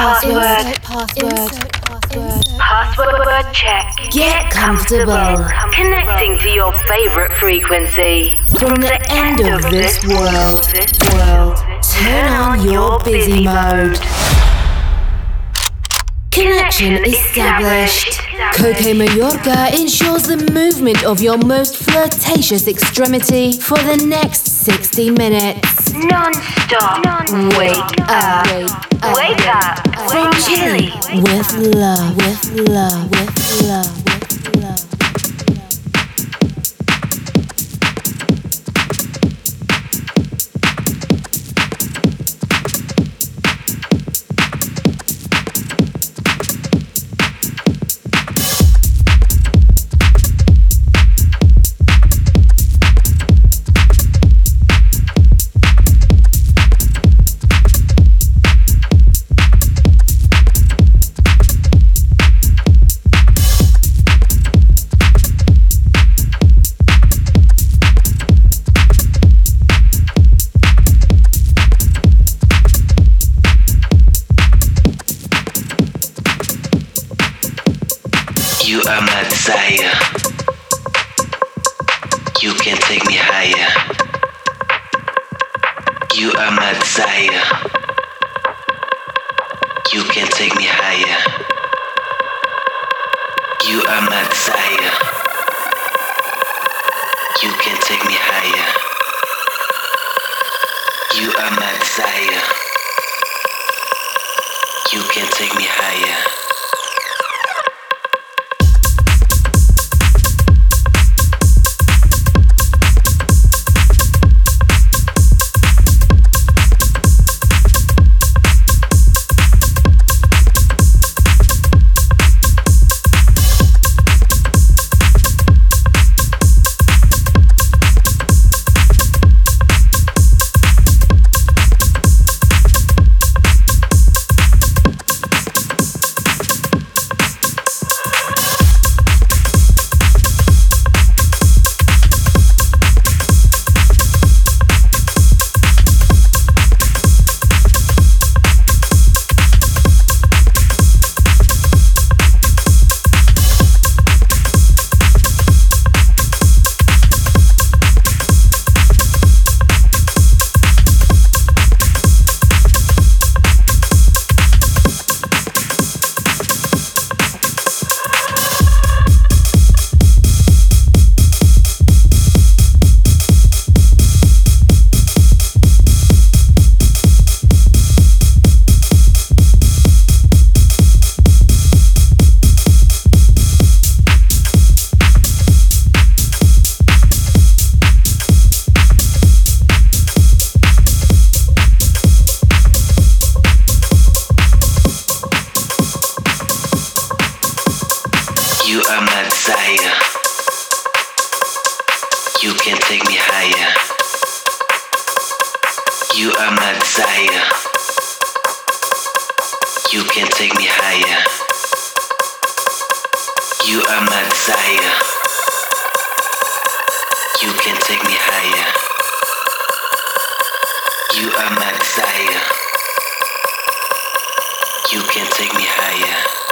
Insert password. Insert password. Password check. Get comfortable. Connecting to your favorite frequency. From the end of this world, world, turn on your busy mode. Connection established. Coke Mayorga ensures the movement of your most flirtatious extremity for the next 60 minutes. Non-stop. Wake up. Wake up. From Wake Chile Chile. with with love, with love, with love. You are my desire. You can take me higher. You are my desire. You can take me higher. You are my desire. You can take me higher. You can take me higher. You are my desire. You can take me higher. You are my desire. You can take me higher. You are my desire. You can take me higher.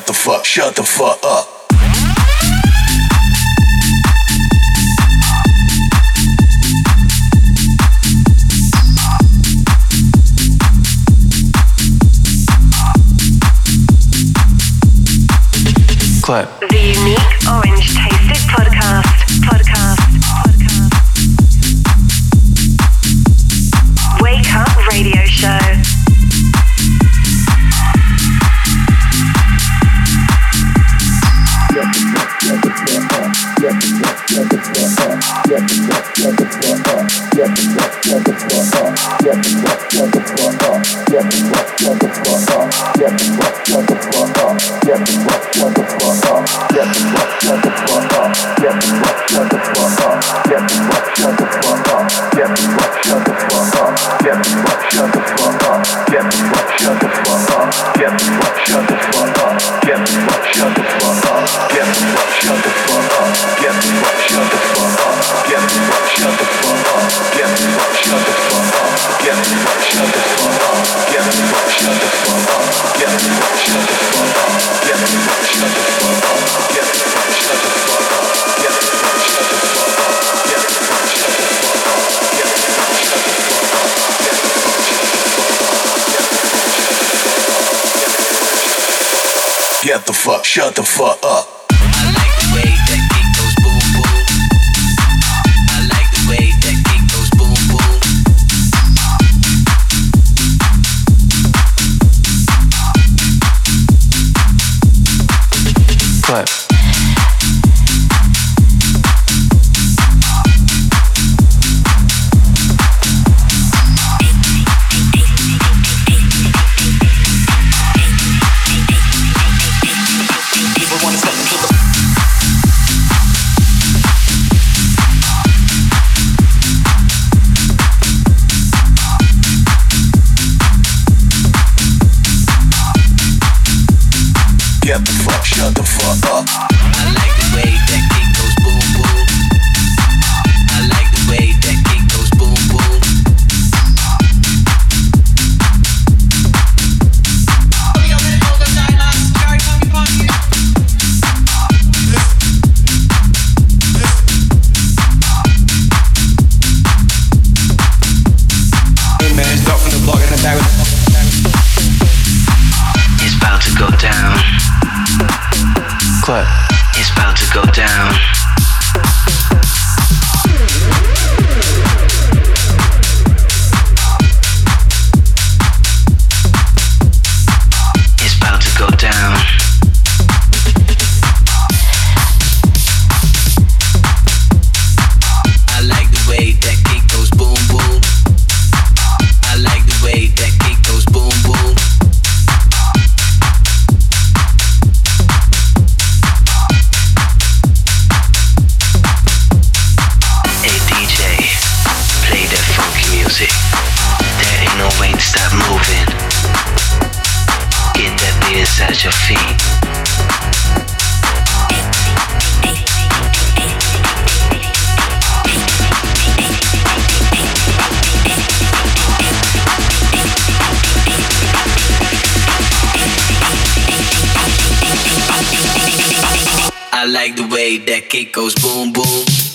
shut the fuck, shut the fuck up. Clap. The unique clap. like the way that kick goes boom boom.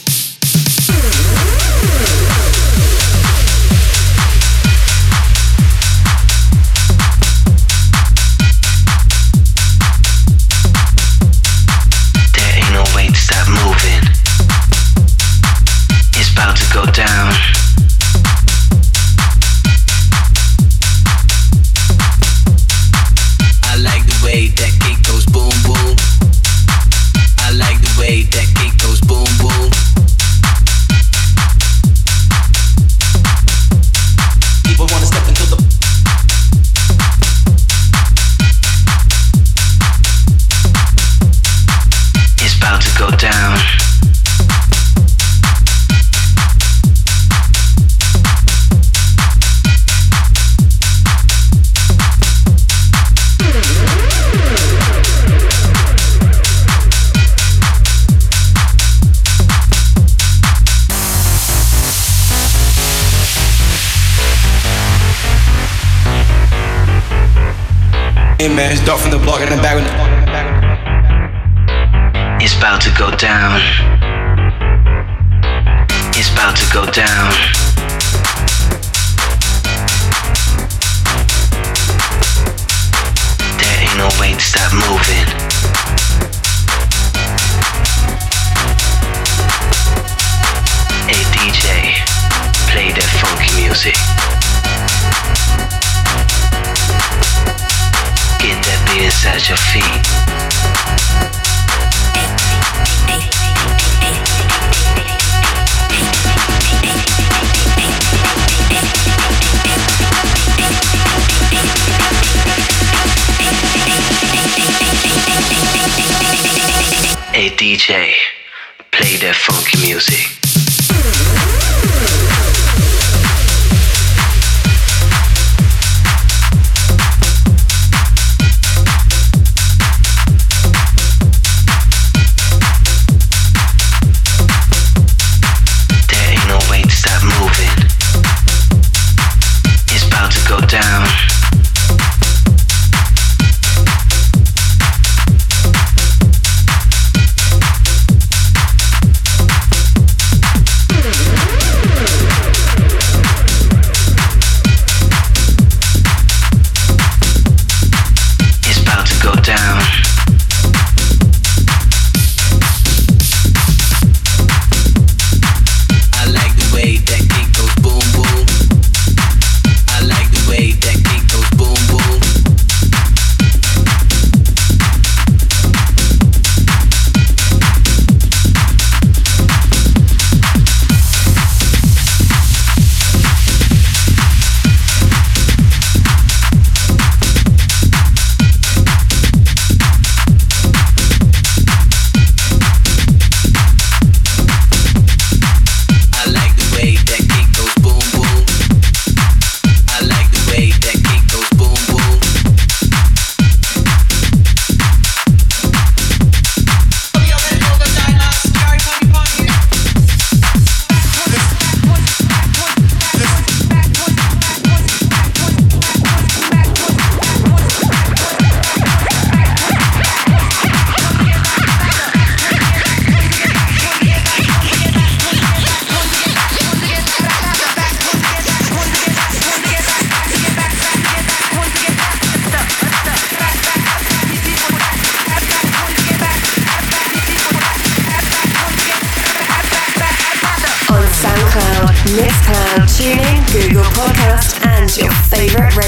man. dark from the block in the back with Jay.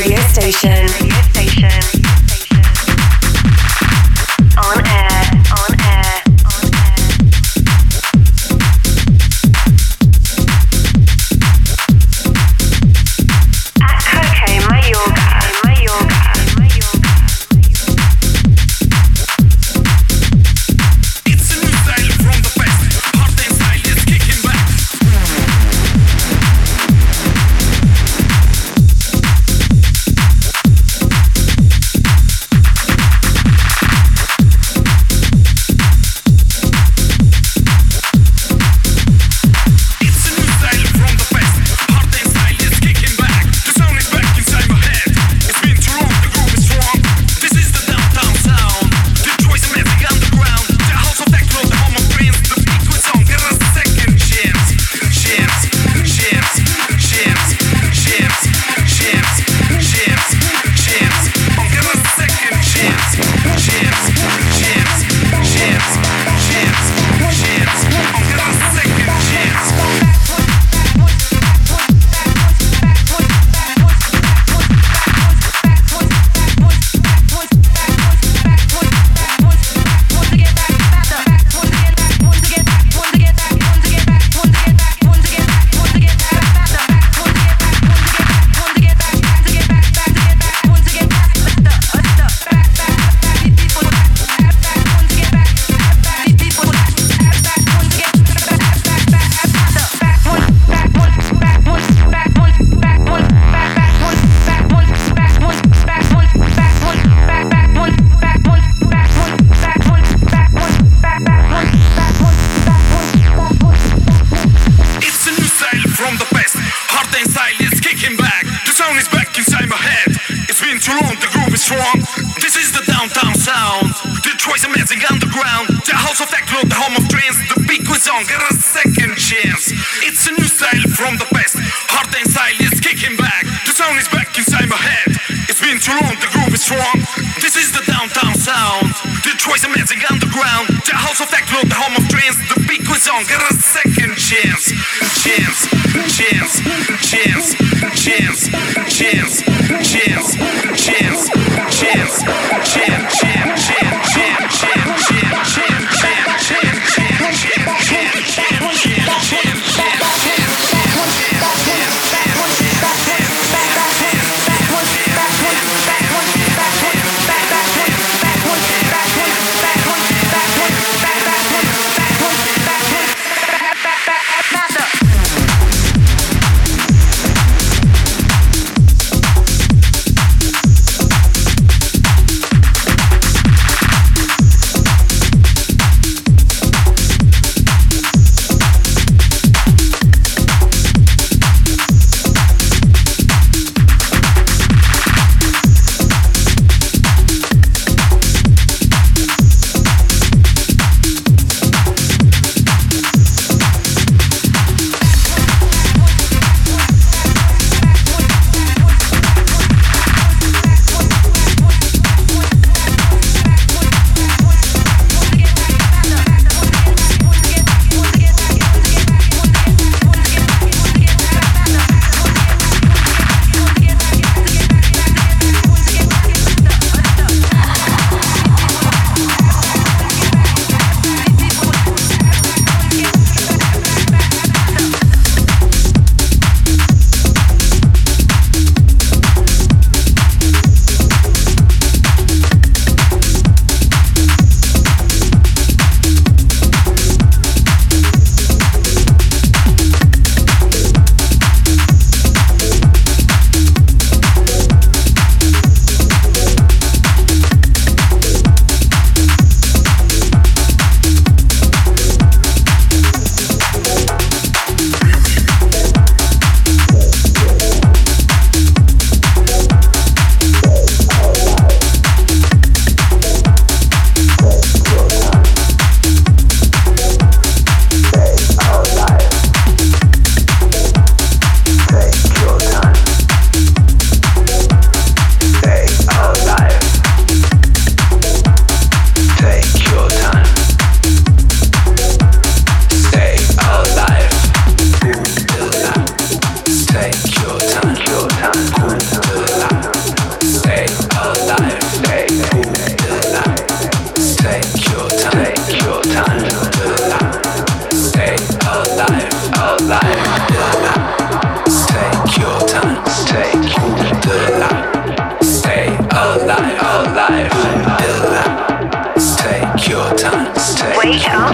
Radio Station.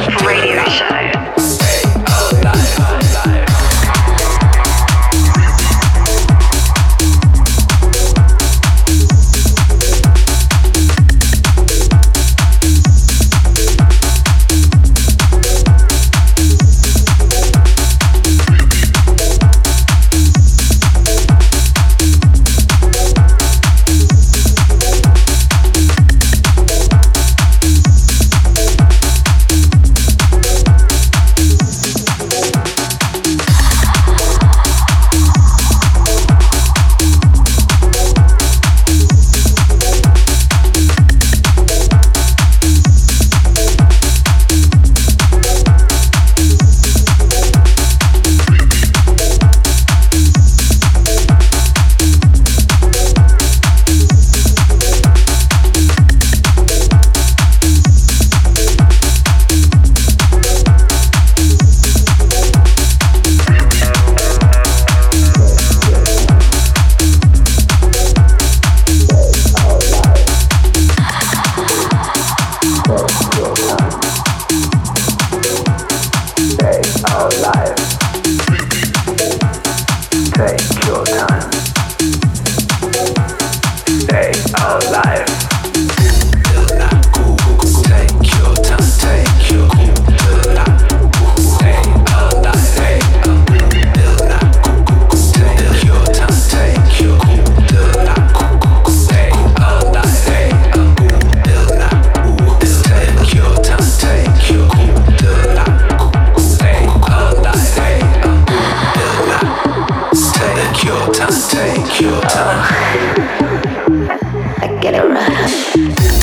Radio Show. Yeah.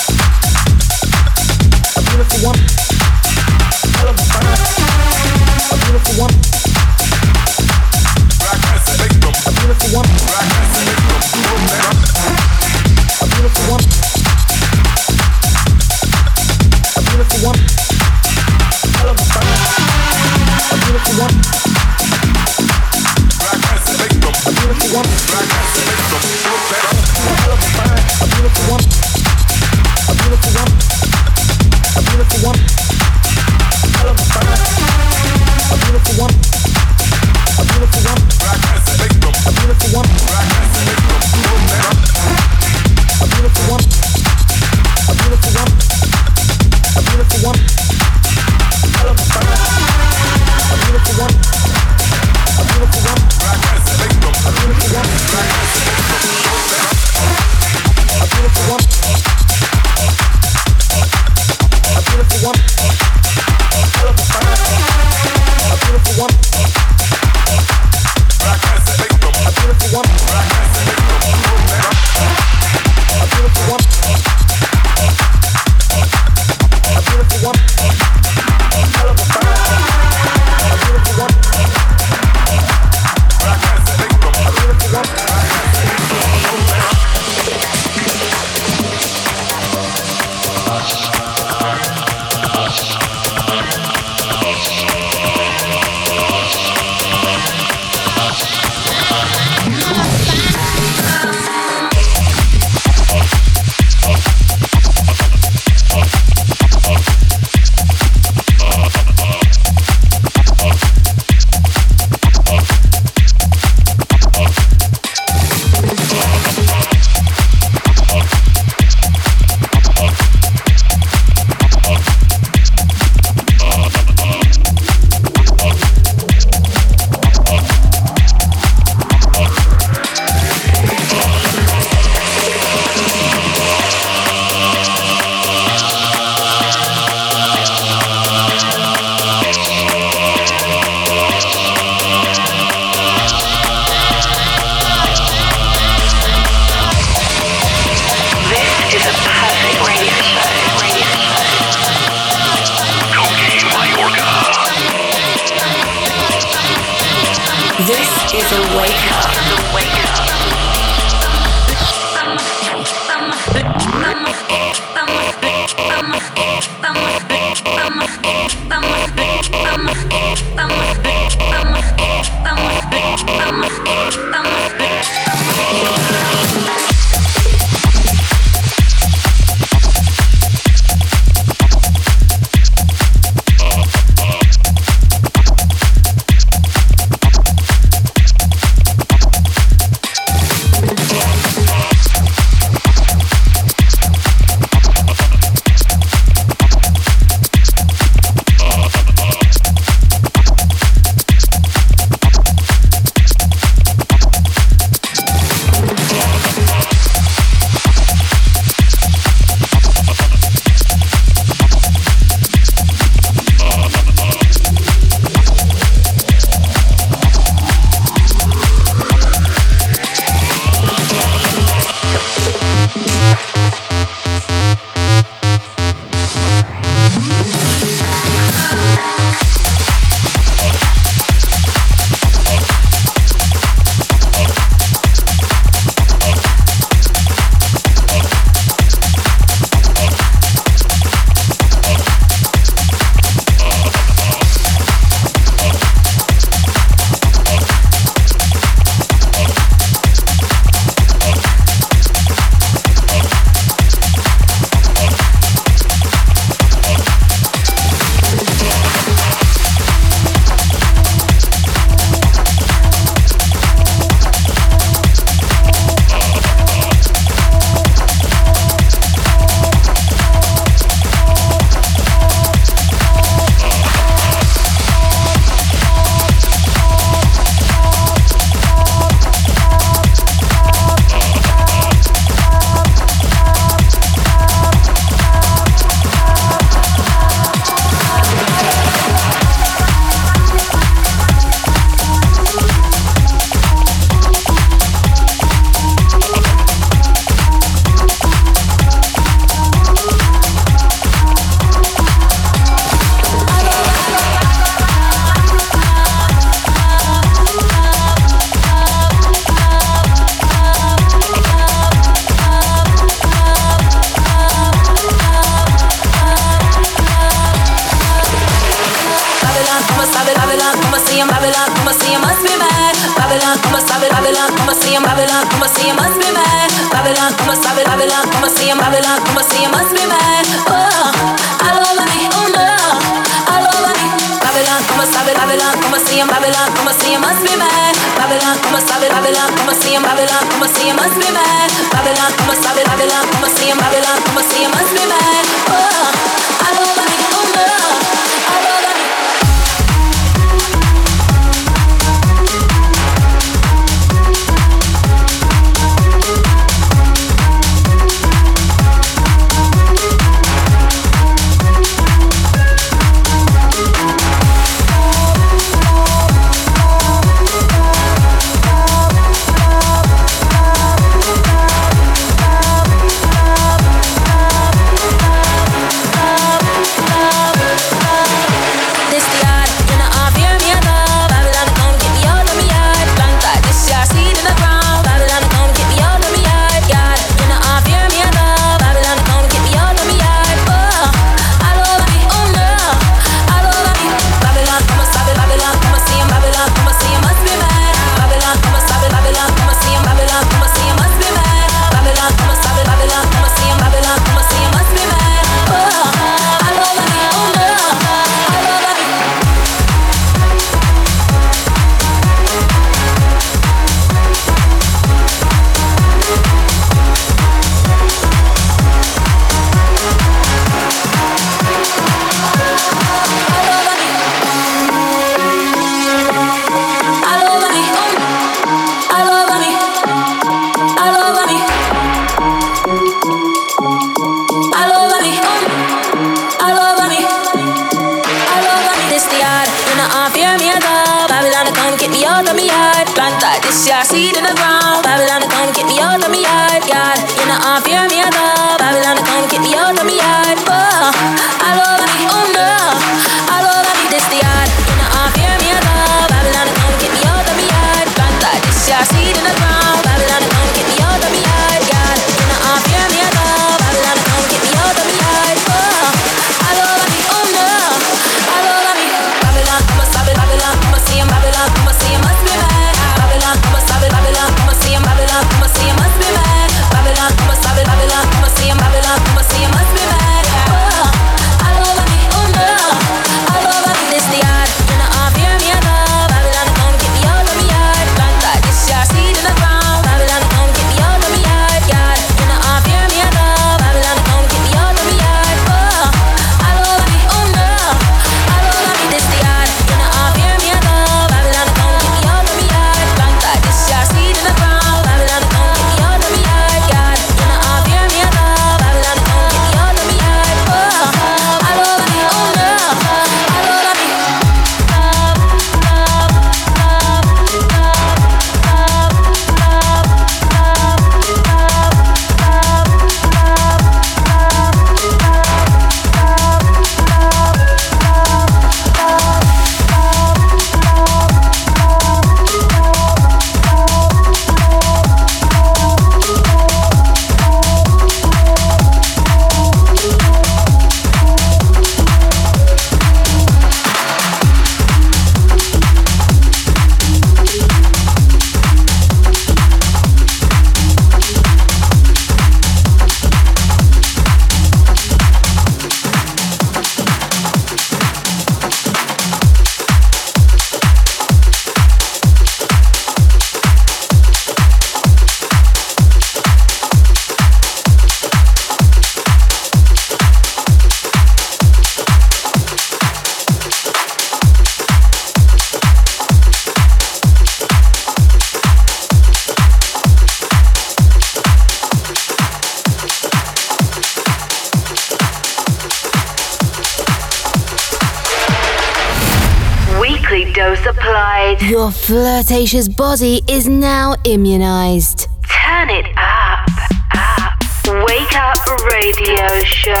Cretaceous body is now immunized. Turn it up, up. Wake Up Radio Show.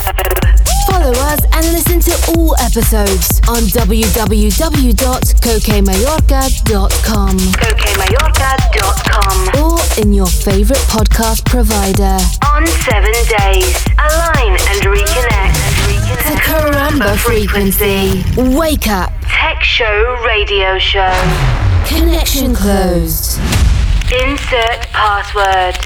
Follow us and listen to all episodes on www.cokemayorga.com. Cokemayorga.com. Or in your favorite podcast provider. On seven days. Align and reconnect. reconnect. The Caramba frequency. Wake Up. Tech Show Radio Show. Connection closed. Insert password.